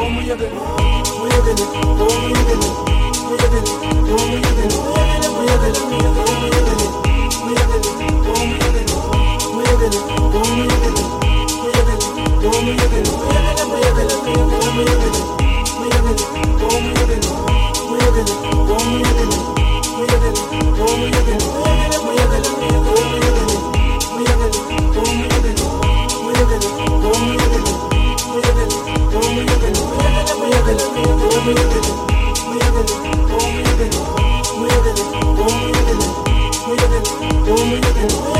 she on this.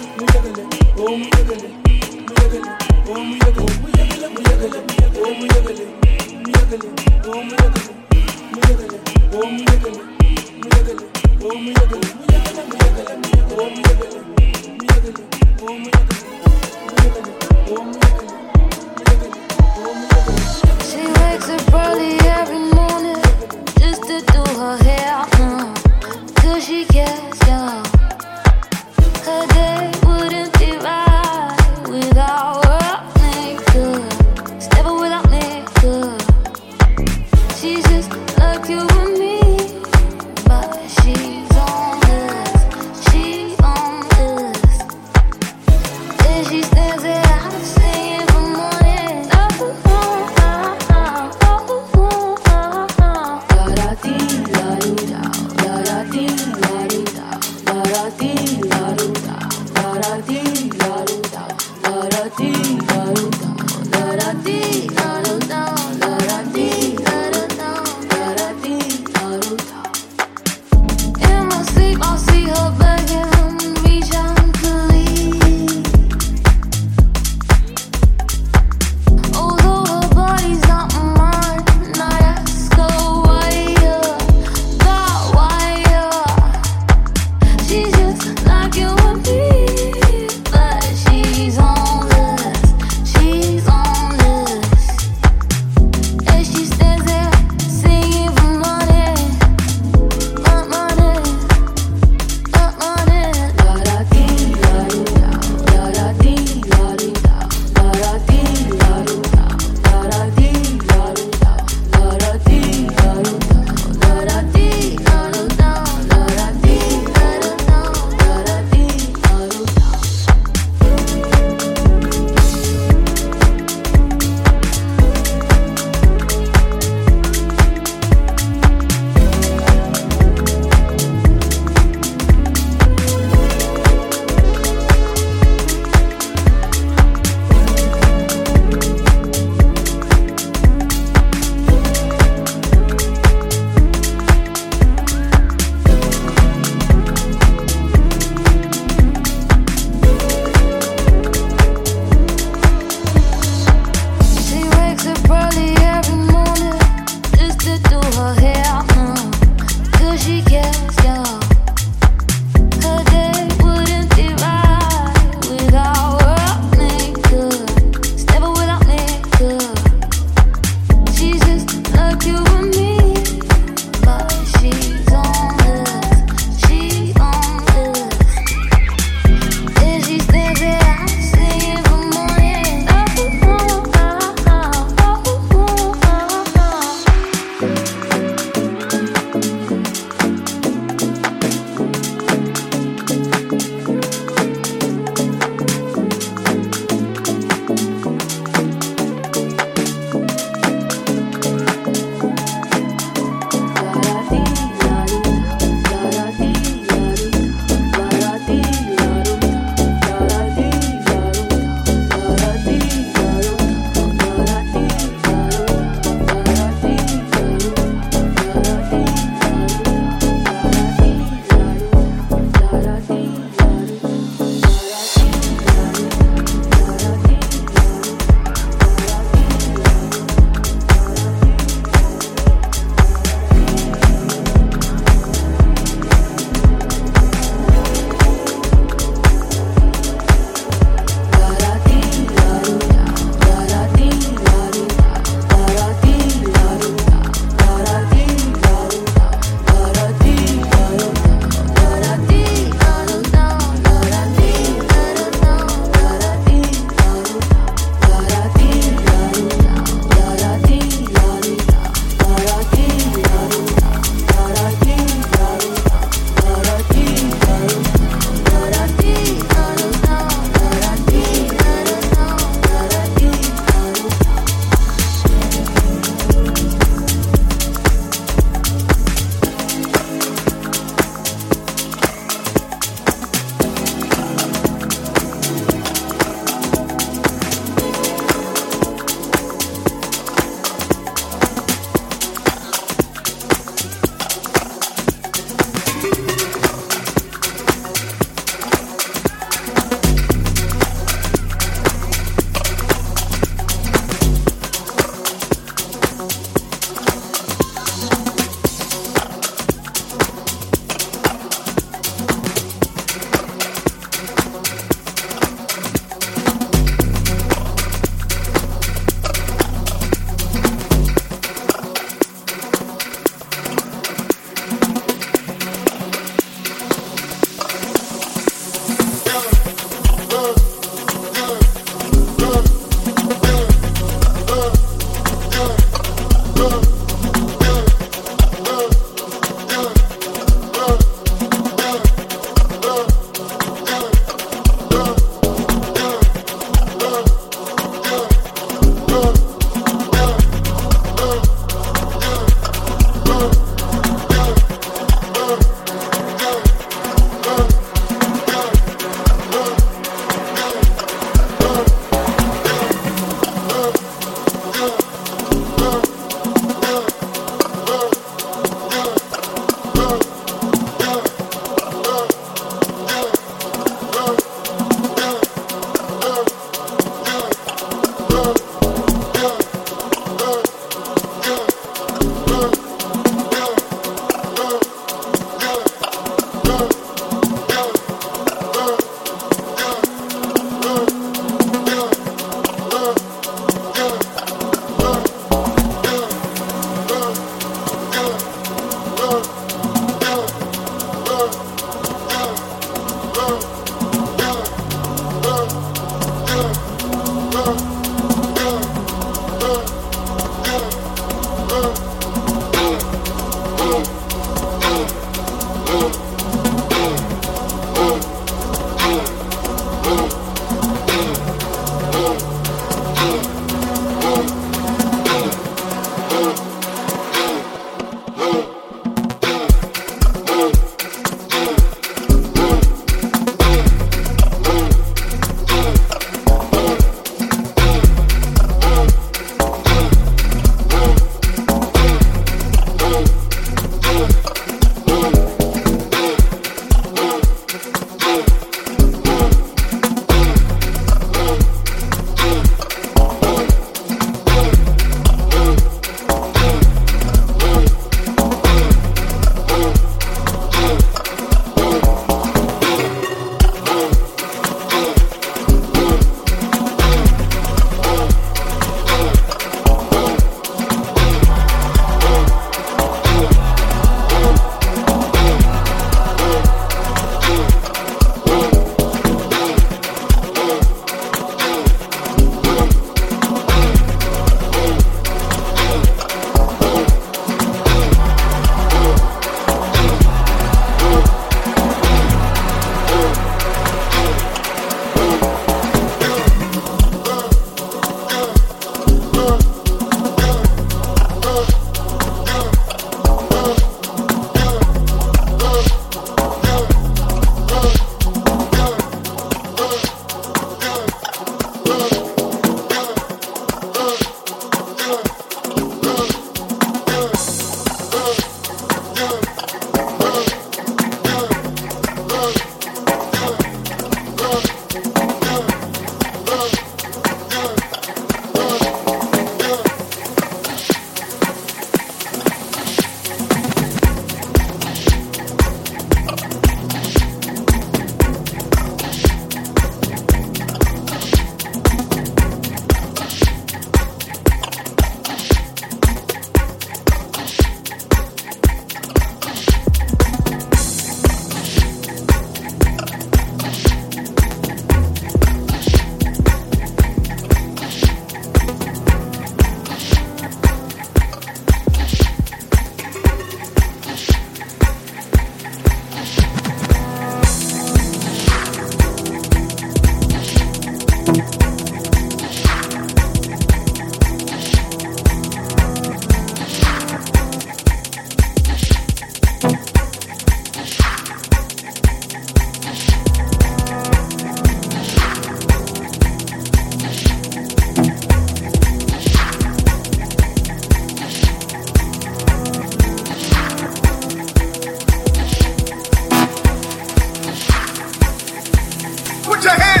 Put your hands